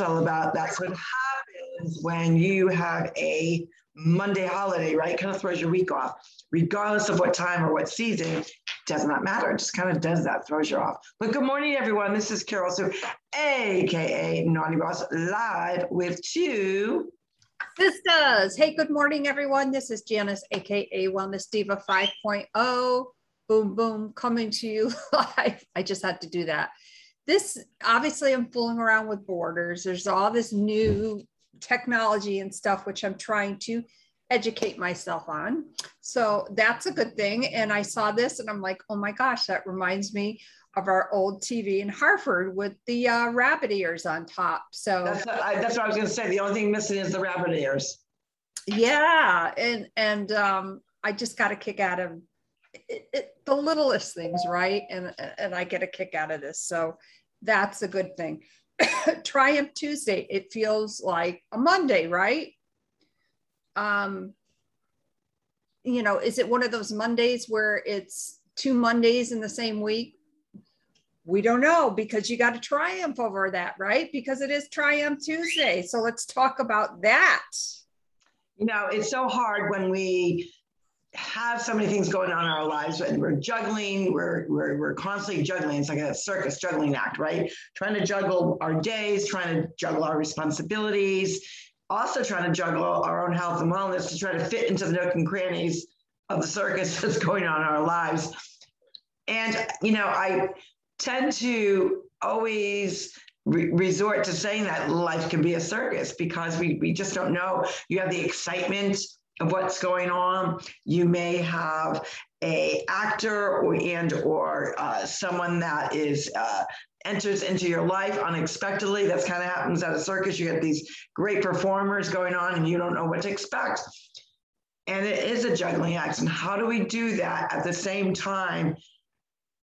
all about. That's what happens when you have a Monday holiday, right? Kind of throws your week off, regardless of what time or what season. Does not matter. It just kind of does that, throws you off. But good morning, everyone. This is Carol Sue, aka Naughty Boss, live with two sisters. Hey, good morning, everyone. This is Janice, aka Wellness Diva 5.0. Boom, boom, coming to you live. I just had to do that this obviously I'm fooling around with borders. There's all this new technology and stuff, which I'm trying to educate myself on. So that's a good thing. And I saw this and I'm like, oh my gosh, that reminds me of our old TV in Hartford with the uh, rabbit ears on top. So that's, I, that's what I was going to say. The only thing missing is the rabbit ears. Yeah, and and um, I just got a kick out of it, it, the littlest things, right? And and I get a kick out of this. So that's a good thing. Triumph Tuesday, it feels like a Monday, right? Um, you know, is it one of those Mondays where it's two Mondays in the same week? We don't know because you got to triumph over that, right? Because it is Triumph Tuesday. So let's talk about that. You know, it's so hard when we have so many things going on in our lives and we're juggling we're, we're, we're constantly juggling. It's like a circus juggling act right? Trying to juggle our days trying to juggle our responsibilities also trying to juggle our own health and wellness to try to fit into the nook and crannies of the circus that's going on in our lives. And you know i tend to always re- resort to saying that life can be a circus because we, we just don't know. You have the excitement of what's going on. You may have a actor or and or uh, someone that is uh, enters into your life unexpectedly. That's kind of happens at a circus. You get these great performers going on, and you don't know what to expect. And it is a juggling act. And how do we do that at the same time?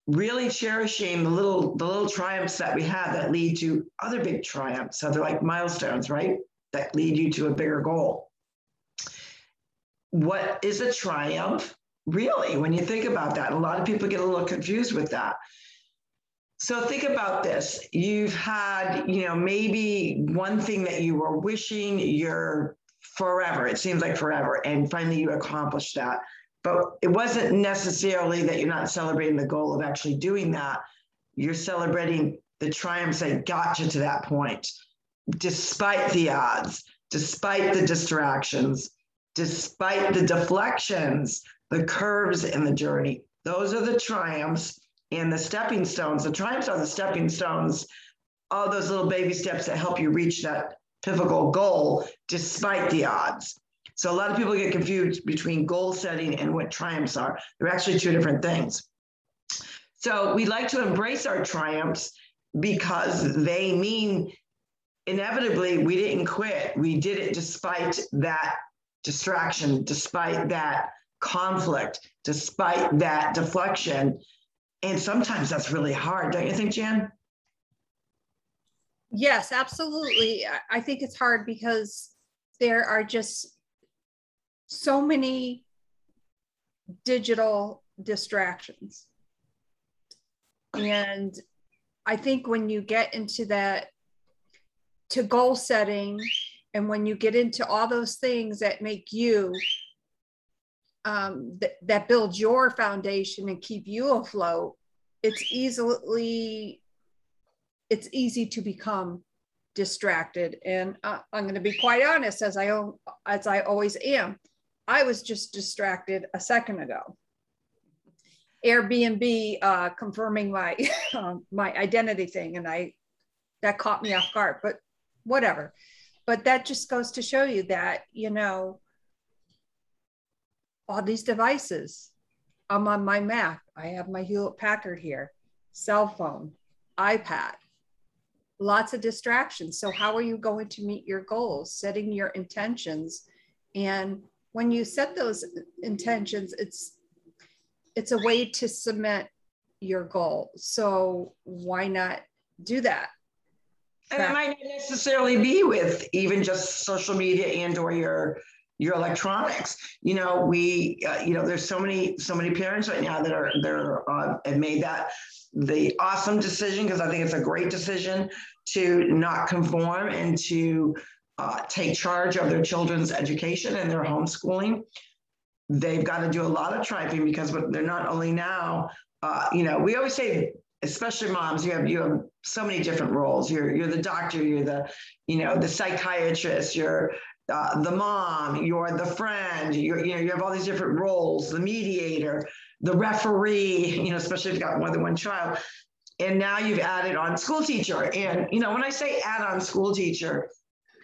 Really cherishing the little the little triumphs that we have that lead to other big triumphs. So they're like milestones, right? That lead you to a bigger goal what is a triumph really when you think about that? A lot of people get a little confused with that. So think about this. You've had you know maybe one thing that you were wishing you're forever it seems like forever and finally you accomplished that. But it wasn't necessarily that you're not celebrating the goal of actually doing that. You're celebrating the triumphs that got you to that point despite the odds despite the distractions despite the deflections, the curves in the journey. Those are the triumphs and the stepping stones. The triumphs are the stepping stones, all those little baby steps that help you reach that pivotal goal despite the odds. So a lot of people get confused between goal setting and what triumphs are. They're actually two different things. So we like to embrace our triumphs because they mean inevitably we didn't quit. We did it despite that distraction, despite that conflict, despite that deflection. And sometimes that's really hard, don't you think, Jan? Yes, absolutely. I think it's hard because there are just so many digital distractions. And I think when you get into that to goal setting and when you get into all those things that make you um, th- that build your foundation and keep you afloat it's easily it's easy to become distracted. And uh, i'm going to be quite honest as i own, as i always am i was just distracted a second ago. Airbnb uh, confirming my um, my identity thing and i that caught me off guard but whatever but that just goes to show you that you know all these devices i'm on my mac i have my hewlett packard here cell phone ipad lots of distractions. So how are you going to meet your goals setting your intentions? And when you set those intentions it's it's a way to cement your goal. So why not do that and it might not necessarily be with even just social media and or your your electronics. You know, we, uh, you know, there's so many so many parents right now that are they're uh, have made that the awesome decision because I think it's a great decision to not conform and to uh, take charge of their children's education and their homeschooling. They've got to do a lot of triping because they're not only now, uh, you know, we always say, especially moms, you have you have so many different roles. You're you're the doctor, you're the, you know, the psychiatrist, you're uh, the mom, you're the friend, you're, you know, you have all these different roles, the mediator, the referee, you know, especially if you've got more than one child. And now you've added on school teacher. And, you know, when I say add on school teacher,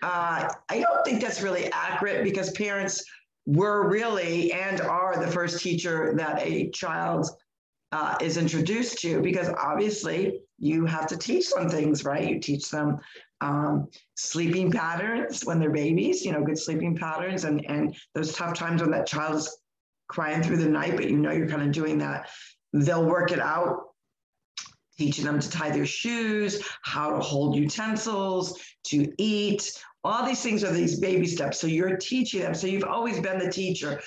uh, I don't think that's really accurate because parents were really and are the first teacher that a child uh, is introduced to because obviously you have to teach them things, right? You teach them um, sleeping patterns when they're babies, you know, good sleeping patterns and, and those tough times when that child is crying through the night, but you know you're kind of doing that. They'll work it out teaching them to tie their shoes, how to hold utensils, to eat. All these things are these baby steps. So you're teaching them. So you've always been the teacher.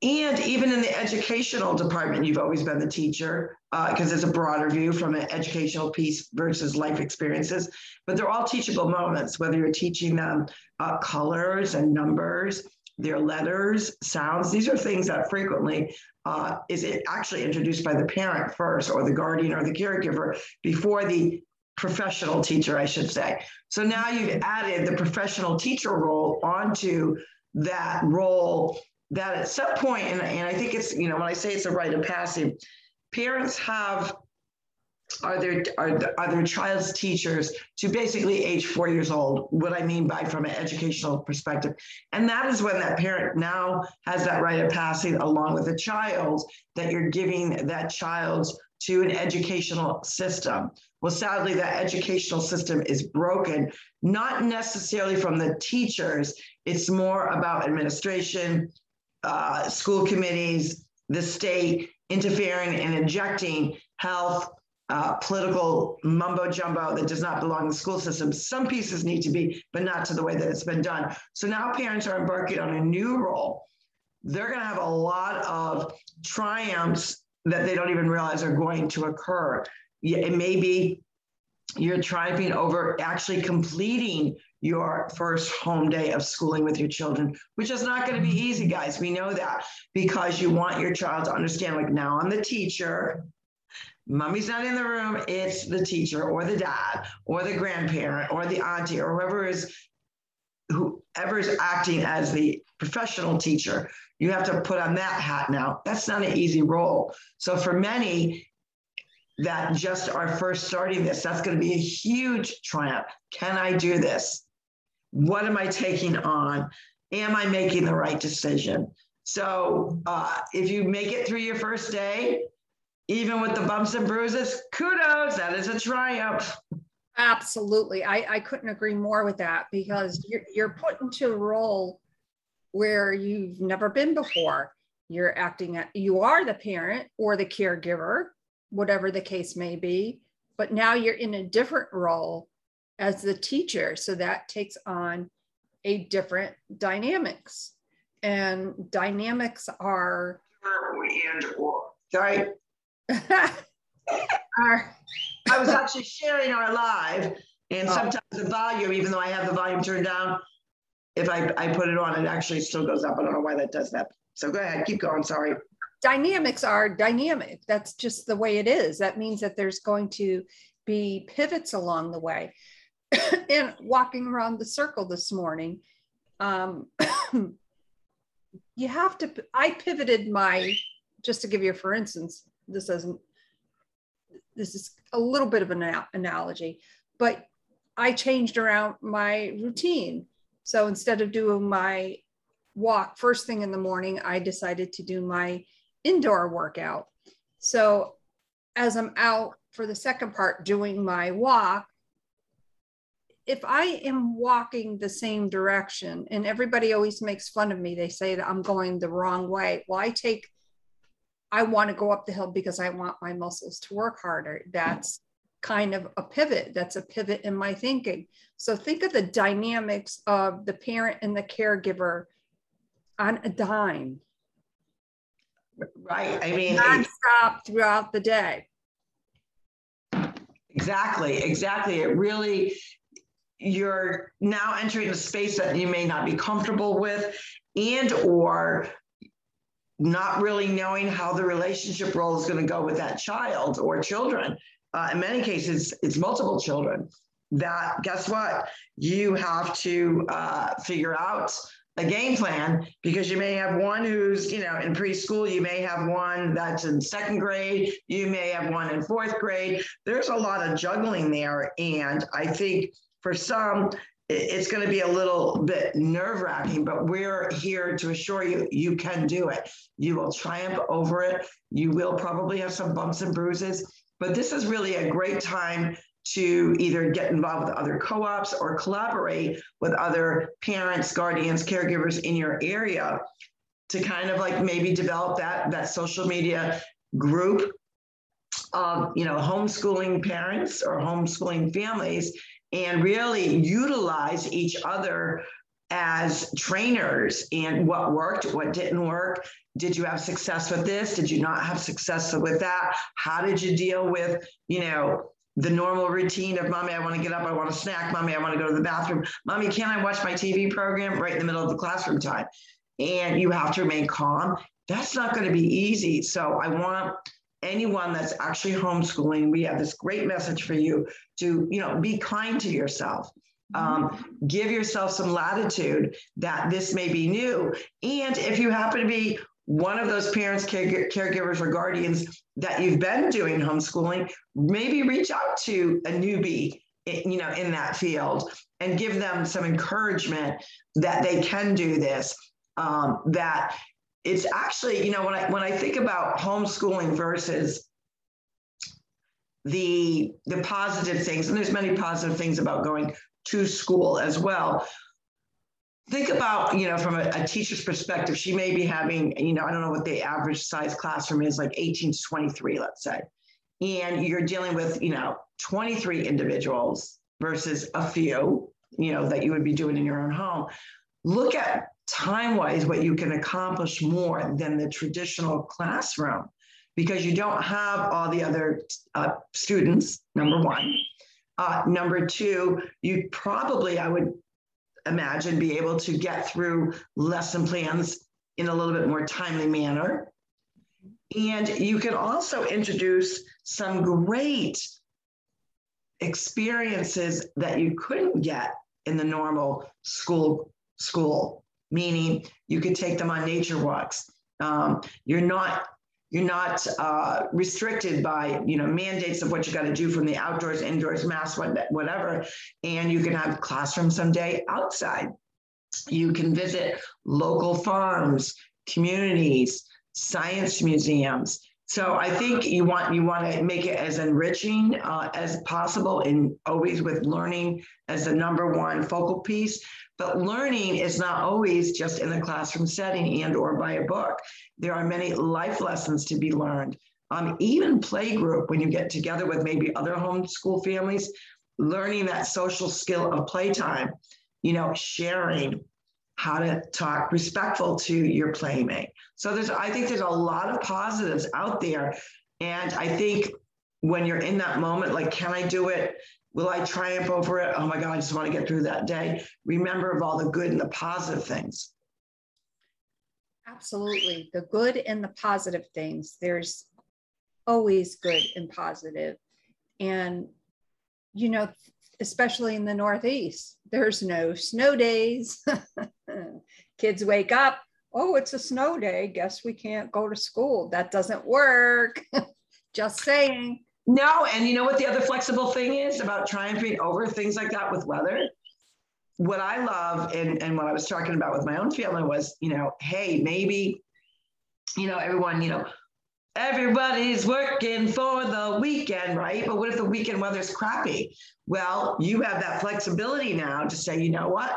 And even in the educational department, you've always been the teacher because uh, it's a broader view from an educational piece versus life experiences. But they're all teachable moments, whether you're teaching them uh, colors and numbers, their letters, sounds. These are things that frequently uh, is actually introduced by the parent first or the guardian or the caregiver before the professional teacher, I should say. So now you've added the professional teacher role onto that role that at some point, and, and I think it's, you know, when I say it's a rite of passage, parents have are their are, are their child's teachers to basically age four years old what i mean by from an educational perspective. And that is when that parent now has that rite of passing along with the child that you're giving that child to an educational system. Well sadly that educational system is broken not necessarily from the teachers. It's more about administration uh, school committees the state interfering and injecting health uh, political mumbo jumbo that does not belong in the school system. Some pieces need to be, but not to the way that it's been done. So now parents are embarking on a new role. They're going to have a lot of triumphs that they don't even realize are going to occur. It may be you're triumphing over actually completing your first home day of schooling with your children, which is not going to be easy, guys. We know that because you want your child to understand, like, now I'm the teacher mommy's not in the room, it's the teacher or the dad or the grandparent or the auntie or whoever is whoever is acting as the professional teacher. You have to put on that hat now. That's not an easy role. So for many that just are first starting this, that's going to be a huge triumph. Can I do this? What am I taking on? Am I making the right decision? So uh, if you make it through your first day, even with the bumps and bruises, kudos. That is a triumph. Absolutely. I, I couldn't agree more with that because you're, you're put into a role where you've never been before. You're acting at, you are the parent or the caregiver, whatever the case may be, but now you're in a different role as the teacher. So that takes on a different dynamics. And dynamics are. And or, sorry, our, I was actually sharing our live, and oh. sometimes the volume, even though I have the volume turned down, if I, I put it on, it actually still goes up. I don't know why that does that. So go ahead, keep going. Sorry. Dynamics are dynamic. That's just the way it is. That means that there's going to be pivots along the way. and walking around the circle this morning, um, you have to, I pivoted my, just to give you, for instance, this isn't this is a little bit of an analogy, but I changed around my routine. So instead of doing my walk first thing in the morning, I decided to do my indoor workout. So as I'm out for the second part doing my walk, if I am walking the same direction, and everybody always makes fun of me, they say that I'm going the wrong way. Well, I take I want to go up the hill because I want my muscles to work harder. That's kind of a pivot. That's a pivot in my thinking. So think of the dynamics of the parent and the caregiver on a dime. Right. I mean, non-stop throughout the day. Exactly, exactly. It really, you're now entering a space that you may not be comfortable with and or not really knowing how the relationship role is going to go with that child or children. Uh, in many cases, it's multiple children that guess what? You have to uh, figure out a game plan because you may have one who's you know in preschool you may have one that's in second grade you may have one in fourth grade there's a lot of juggling there and i think for some it's going to be a little bit nerve wracking, but we're here to assure you you can do it. You will triumph over it. You will probably have some bumps and bruises, but this is really a great time to either get involved with other co ops or collaborate with other parents, guardians, caregivers in your area to kind of like maybe develop that, that social media group of you know homeschooling parents or homeschooling families and really utilize each other as trainers and what worked, what didn't work. Did you have success with this? Did you not have success with that? How did you deal with, you know, the normal routine of mommy, I want to get up, I want to snack, mommy, I want to go to the bathroom. Mommy, can I watch my TV program right in the middle of the classroom time? And you have to remain calm. That's not going to be easy. So I want anyone that's actually homeschooling, we have this great message for you to, you know, be kind to yourself. Um, give yourself some latitude that this may be new. And if you happen to be one of those parents, care- caregivers, or guardians that you've been doing homeschooling, maybe reach out to a newbie, you know, in that field and give them some encouragement that they can do this. Um, that it's actually, you know, when I when I think about homeschooling versus the the positive things, and there's many positive things about going to school as well. Think about, you know, from a, a teacher's perspective, she may be having, you know, I don't know what the average size classroom is, like 18 to 23, let's say. And you're dealing with, you know, 23 individuals versus a few, you know, that you would be doing in your own home. Look at time wise what you can accomplish more than the traditional classroom because you don't have all the other uh, students, number one. Uh, number two, you probably, I would imagine, be able to get through lesson plans in a little bit more timely manner. And you can also introduce some great experiences that you couldn't get in the normal school school meaning you could take them on nature walks. Um, you're not you're not uh, restricted by you know mandates of what you got to do from the outdoors, indoors, mass, whatever, and you can have classroom someday outside. You can visit local farms, communities, science museums. So I think you want you want to make it as enriching uh, as possible, and always with learning as the number one focal piece. But learning is not always just in the classroom setting and or by a book. There are many life lessons to be learned. Um, even playgroup, when you get together with maybe other homeschool families, learning that social skill of playtime, you know, sharing, how to talk respectful to your playmate. So there's, I think there's a lot of positives out there. And I think when you're in that moment, like, can I do it? Will I triumph over it? Oh my God, I just want to get through that day. Remember of all the good and the positive things. Absolutely. The good and the positive things. There's always good and positive. And, you know, especially in the Northeast, there's no snow days. Kids wake up, oh, it's a snow day. Guess we can't go to school. That doesn't work. Just saying. No, and you know what the other flexible thing is about triumphing over things like that with weather? What I love and, and what I was talking about with my own family was, you know, hey, maybe, you know, everyone, you know, everybody's working for the weekend, right? But what if the weekend weather's crappy? Well, you have that flexibility now to say, you know what?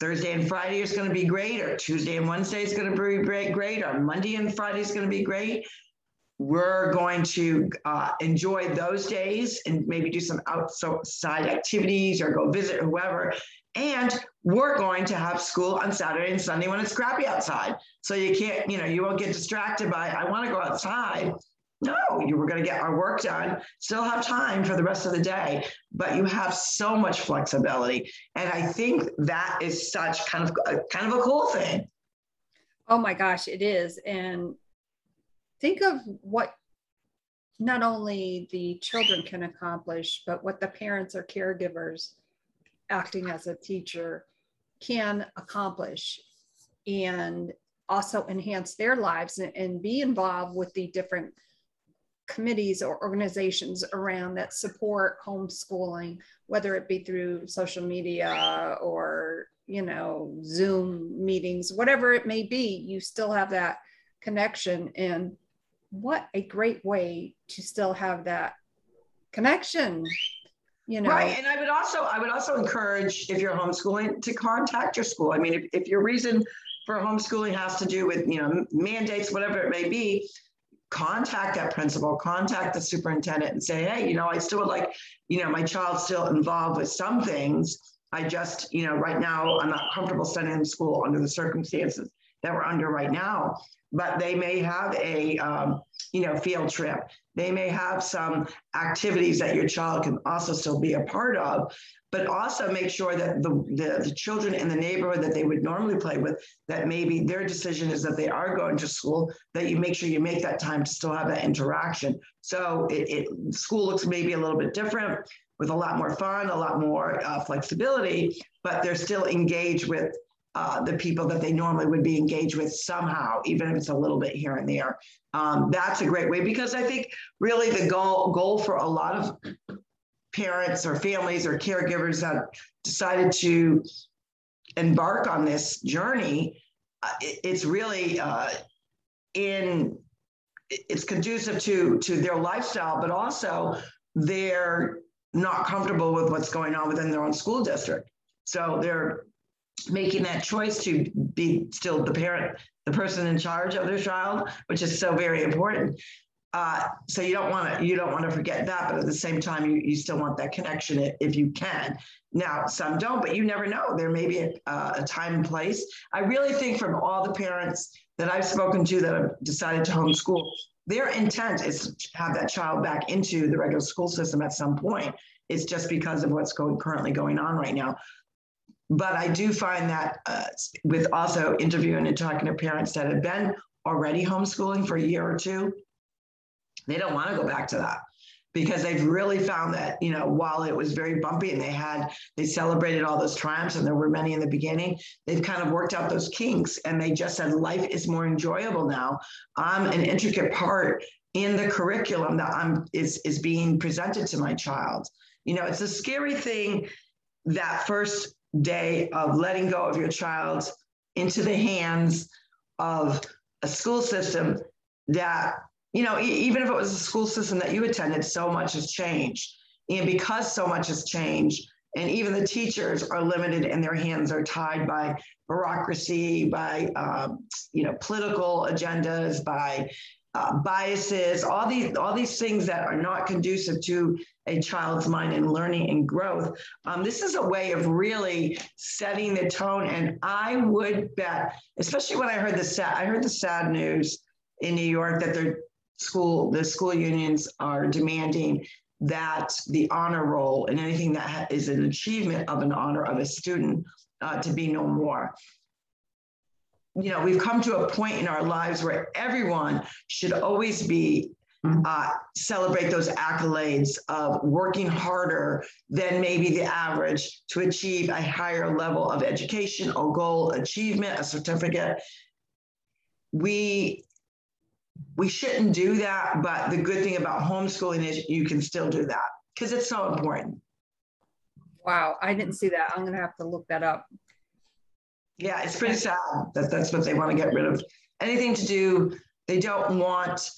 Thursday and Friday is going to be great, or Tuesday and Wednesday is going to be great, great, or Monday and Friday is going to be great. We're going to uh, enjoy those days and maybe do some outside activities or go visit whoever. And we're going to have school on Saturday and Sunday when it's crappy outside. So you can't, you know, you won't get distracted by, I want to go outside. No, you were going to get our work done, still have time for the rest of the day, but you have so much flexibility. And I think that is such kind of uh, kind of a cool thing. Oh my gosh, it is. And think of what not only the children can accomplish, but what the parents or caregivers acting as a teacher can accomplish and also enhance their lives and, and be involved with the different committees or organizations around that support homeschooling, whether it be through social media or, you know, Zoom meetings, whatever it may be, you still have that connection. And what a great way to still have that connection you know right and i would also i would also encourage if you're homeschooling to contact your school i mean if, if your reason for homeschooling has to do with you know mandates whatever it may be contact that principal contact the superintendent and say hey you know i still would like you know my child's still involved with some things. I just you know right now i'm not comfortable sending them to school under the circumstances that we're under right now but they may have a um, you know field trip. They may have some activities that your child can also still be a part of but also make sure that the, the, the children in the neighborhood that they would normally play with that maybe their decision is that they are going to school that you make sure you make that time to still have that interaction. So it, it school looks maybe a little bit different with a lot more fun a lot more uh, flexibility but they're still engaged with uh, the people that they normally would be engaged with somehow, even if it's a little bit here and there. Um, that's a great way because I think really the goal goal for a lot of parents or families or caregivers that decided to embark on this journey, uh, it, it's really uh, in it's conducive to to their lifestyle, but also they're not comfortable with what's going on within their own school district. So they're making that choice to be still the parent, the person in charge of their child, which is so very important. Uh, so you don't want to you don't want to forget that, but at the same time, you, you still want that connection if you can. Now, some don't, but you never know. There may be a, a time and place. I really think from all the parents that I've spoken to that have decided to homeschool, their intent is to have that child back into the regular school system at some point. It's just because of what's going currently going on right now. But I do find that uh, with also interviewing and talking to parents that have been already homeschooling for a year or two, they don't want to go back to that. Because they've really found that you know while it was very bumpy and they had they celebrated all those triumphs and there were many in the beginning they've kind of worked out those kinks and they just said life is more enjoyable now. I'm an intricate part in the curriculum that i'm is is being presented to my child. You know it's a scary thing that first day of letting go of your child into the hands of a school system that, you know, even if it was a school system that you attended, so much has changed. And because so much has changed, and even the teachers are limited and their hands are tied by bureaucracy, by um, you know political agendas, by uh, biases, all these all these things that are not conducive to a child's mind and learning and growth. Um, this is a way of really setting the tone. And I would bet, especially when I heard the sad, I heard the sad news in New York that the school, the school unions are demanding that the honor roll and anything that is an achievement of an honor of a student uh, to be no more you know, we've come to a point in our lives where everyone should always be. Uh, celebrate those accolades of working harder than maybe the average to achieve a higher level of education or goal achievement, a certificate. We we shouldn't do that, but the good thing about homeschooling is you can still do that because it's so important. Wow, I didn't see that. I'm going to have to look that up. Yeah, it's pretty sad that that's what they want to get rid of. Anything to do, they don't want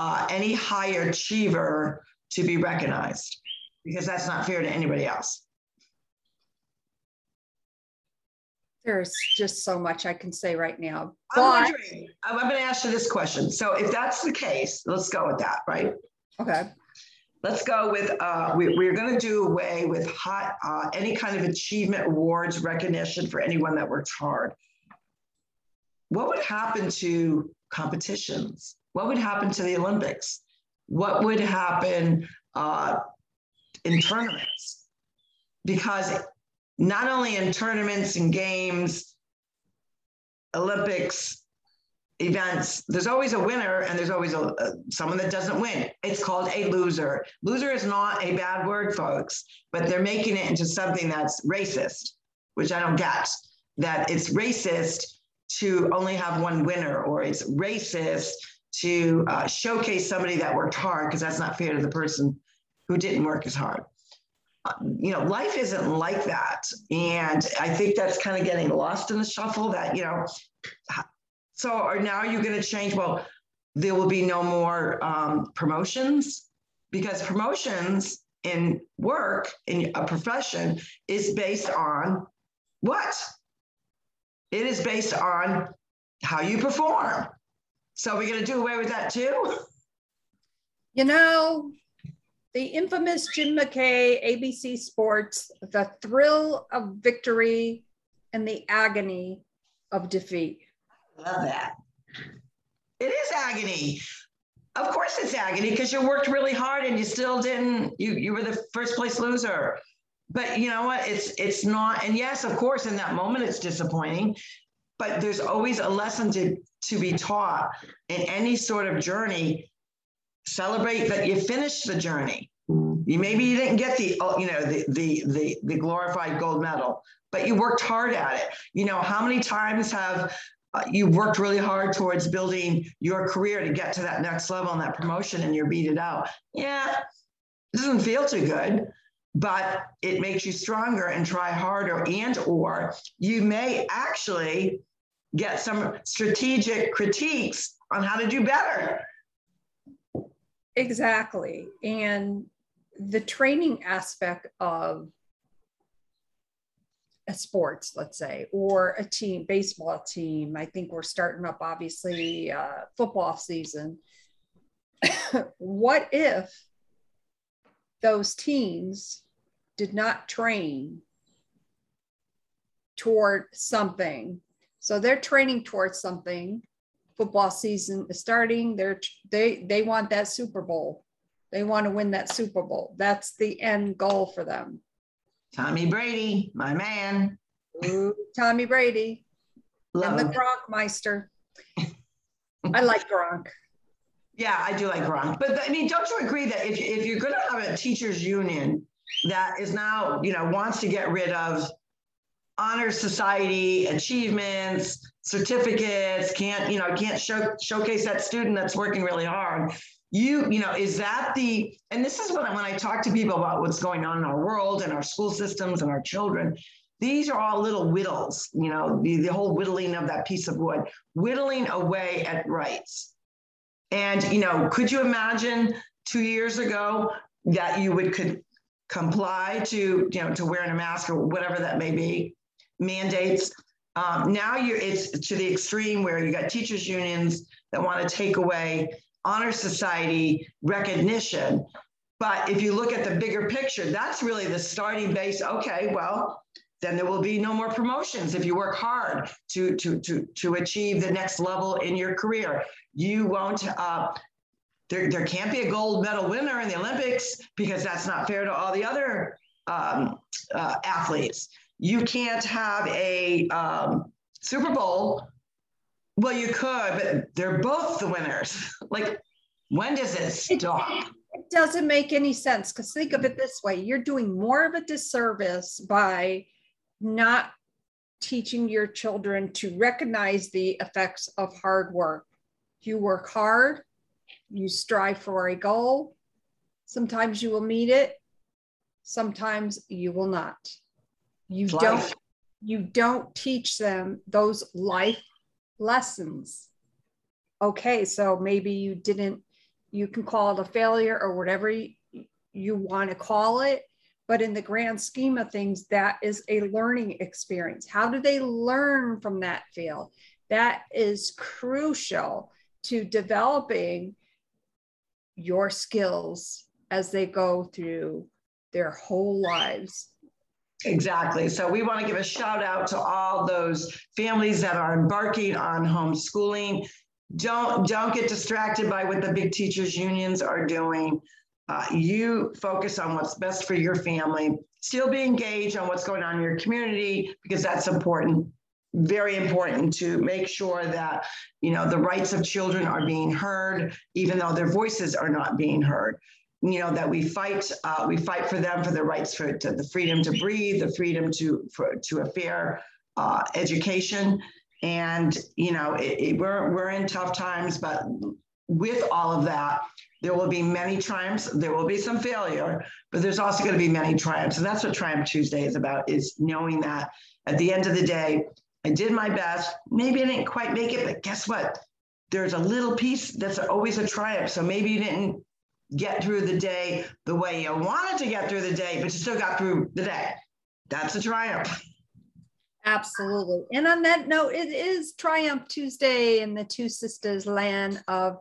uh, any high achiever to be recognized because that's not fair to anybody else. There's just so much I can say right now. But, I'm wondering, I'm going to ask you this question. So if that's the case, let's go with that, right? Okay. Let's go with, uh, we, we're going to do away with hot, uh, any kind of achievement awards recognition for anyone that works hard. What would happen to competitions? What would happen to the Olympics? What would happen uh, in tournaments? Because not only in tournaments and games, Olympics, events, there's always a winner and there's always a, someone that doesn't win. It's called a loser. Loser is not a bad word, folks, but they're making it into something that's racist, which I don't get. That it's racist to only have one winner, or it's racist to uh, showcase somebody that worked hard because that's not fair to the person who didn't work as hard. Uh, you know, life isn't like that. And I think that's kind of getting lost in the shuffle that, you know, so are now you're going to change? Well, there will be no more um, promotions because promotions in work in a profession is based on what? It is based on how you perform. So we're going to do away with that too? You know, the infamous Jim McKay, ABC Sports, the thrill of victory and the agony of defeat. I love that. It is agony. Of course it's agony because you worked really hard and you still didn't, you you were the first place loser. But you know what? It's it's not, and yes, of course, in that moment it's disappointing, but there's always a lesson to to be taught in any sort of journey. Celebrate that you finished the journey. You maybe you didn't get the you know the the the, the glorified gold medal, but you worked hard at it. You know how many times have uh, you worked really hard towards building your career to get to that next level and that promotion and you're beat it out. Yeah, it doesn't feel too good, but it makes you stronger and try harder and or you may actually get some strategic critiques on how to do better. Exactly. And the training aspect of a sports, let's say, or a team, baseball team. I think we're starting up, obviously, uh, football season. what if those teams did not train toward something? So they're training towards something. Football season is starting. They're they they want that Super Bowl. They want to win that Super Bowl. That's the end goal for them. Tommy Brady, my man. Ooh, Tommy Brady. Love and the Gronk Meister. I like Gronk. Yeah, I do like Gronk. But I mean, don't you agree that if, if you're going to have a teachers union that is now, you know, wants to get rid of honor society achievements, certificates, can't, you know, can't show, showcase that student that's working really hard. You you know is that the and this is I, when I talk to people about what's going on in our world and our school systems and our children these are all little whittles you know the, the whole whittling of that piece of wood whittling away at rights. And you know could you imagine two years ago that you would could comply to you know to wearing a mask or whatever that may be mandates um, now you're it's to the extreme where you got teachers unions that want to take away honor society recognition. But if you look at the bigger picture, that's really the starting base. Okay, well, then there will be no more promotions if you work hard to to to to achieve the next level in your career. You won't. Uh, there, there can't be a gold medal winner in the Olympics because that's not fair to all the other um, uh, athletes. You can't have a um, Super Bowl well, you could, but they're both the winners. Like, when does it stop? It doesn't make any sense because think of it this way you're doing more of a disservice by not teaching your children to recognize the effects of hard work. You work hard, you strive for a goal. Sometimes you will meet it, sometimes you will not. You don't you don't teach them those life lessons. Okay, so maybe you didn't, you can call it a failure or whatever you, you want to call it. But in the grand scheme of things, that is a learning experience. How do they learn from that fail? That is crucial to developing your skills as they go through their whole lives Exactly. So we want to give a shout out to all those families that are embarking on homeschooling. don't don't get distracted by what the big teachers unions are doing. Uh, you focus on what's best for your family. Still be engaged on what's going on in your community because that's important. Very important to make sure that you know the rights of children are being heard, even though their voices are not being heard you know that we fight uh, we fight for them for their rights for to, the freedom to breathe the freedom to for to a fair uh, education. And you know it, it, we're we're in tough times but with all of that there will be many triumphs. There will be some failure but there's also going to be many triumphs. And that's what triumph tuesday is about is knowing that at the end of the day i did my best. Maybe i didn't quite make it but guess what? There's a little piece that's always a triumph. So maybe you didn't get through the day the way you wanted to get through the day, but you still got through the day. That's a triumph. Absolutely. And on that note, it is Triumph Tuesday in the Two Sisters land of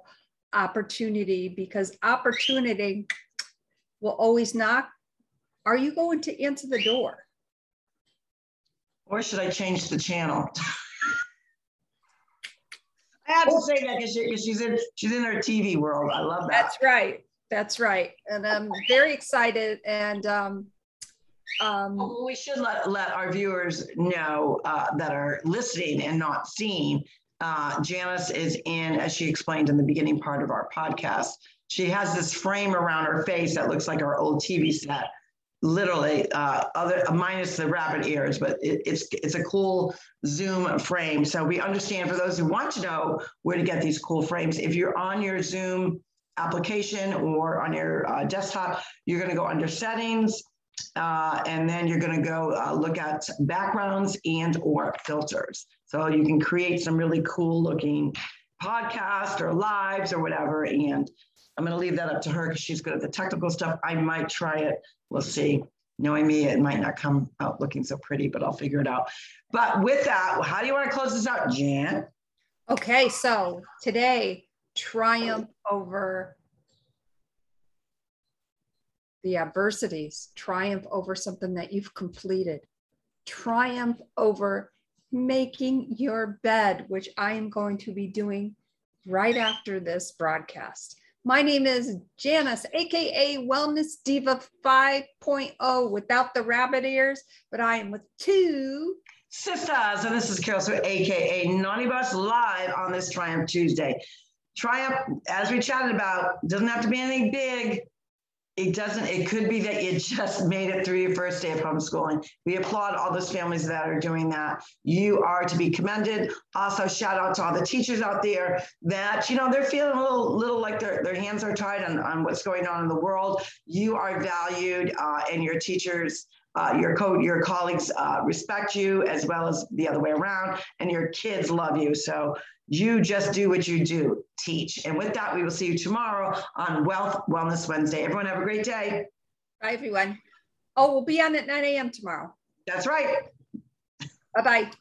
opportunity because opportunity will always knock. Are you going to answer the door? Or should I change the channel? I have to say that because she, she's in she's in her TV world. I love that. That's right. That's right. And I'm very excited. And um, um, we should let, let our viewers know uh, that are listening and not seeing. Uh, Janice is in, as she explained in the beginning part of our podcast, she has this frame around her face that looks like our old TV set. Literally, uh, other minus the rabbit ears, but it, it's it's a cool Zoom frame. So we understand for those who want to know where to get these cool frames. If you're on your Zoom application or on your uh, desktop, you're going to go under settings, uh, and then you're going to go uh, look at backgrounds and or filters. So you can create some really cool looking podcast or lives or whatever. And I'm going to leave that up to her because she's good at the technical stuff. I might try it. We'll see. Knowing me, it might not come out looking so pretty, but I'll figure it out. But with that, how do you want to close this out, Jan? Okay, so today triumph over the adversities, triumph over something that you've completed, triumph over making your bed, which I am going to be doing right after this broadcast. My name is Janice, aka Wellness Diva 5.0 without the rabbit ears, but I am with two sisters, and this is Carol, so aka Naughty Boss live on this Triumph Tuesday. Triumph, as we chatted about, doesn't have to be anything big. It doesn't, it could be that you just made it through your first day of homeschooling. We applaud all those families that are doing that. You are to be commended. Also, shout out to all the teachers out there that, you know, they're feeling a little, little like their, their hands are tied on, on what's going on in the world. You are valued uh, and your teachers uh, your co- your colleagues uh, respect you as well as the other way around, and your kids love you. So you just do what you do, teach. And with that, we will see you tomorrow on Wealth Wellness Wednesday. Everyone have a great day. Bye, everyone. Oh, we'll be on at 9 a.m. tomorrow. That's right. Bye bye.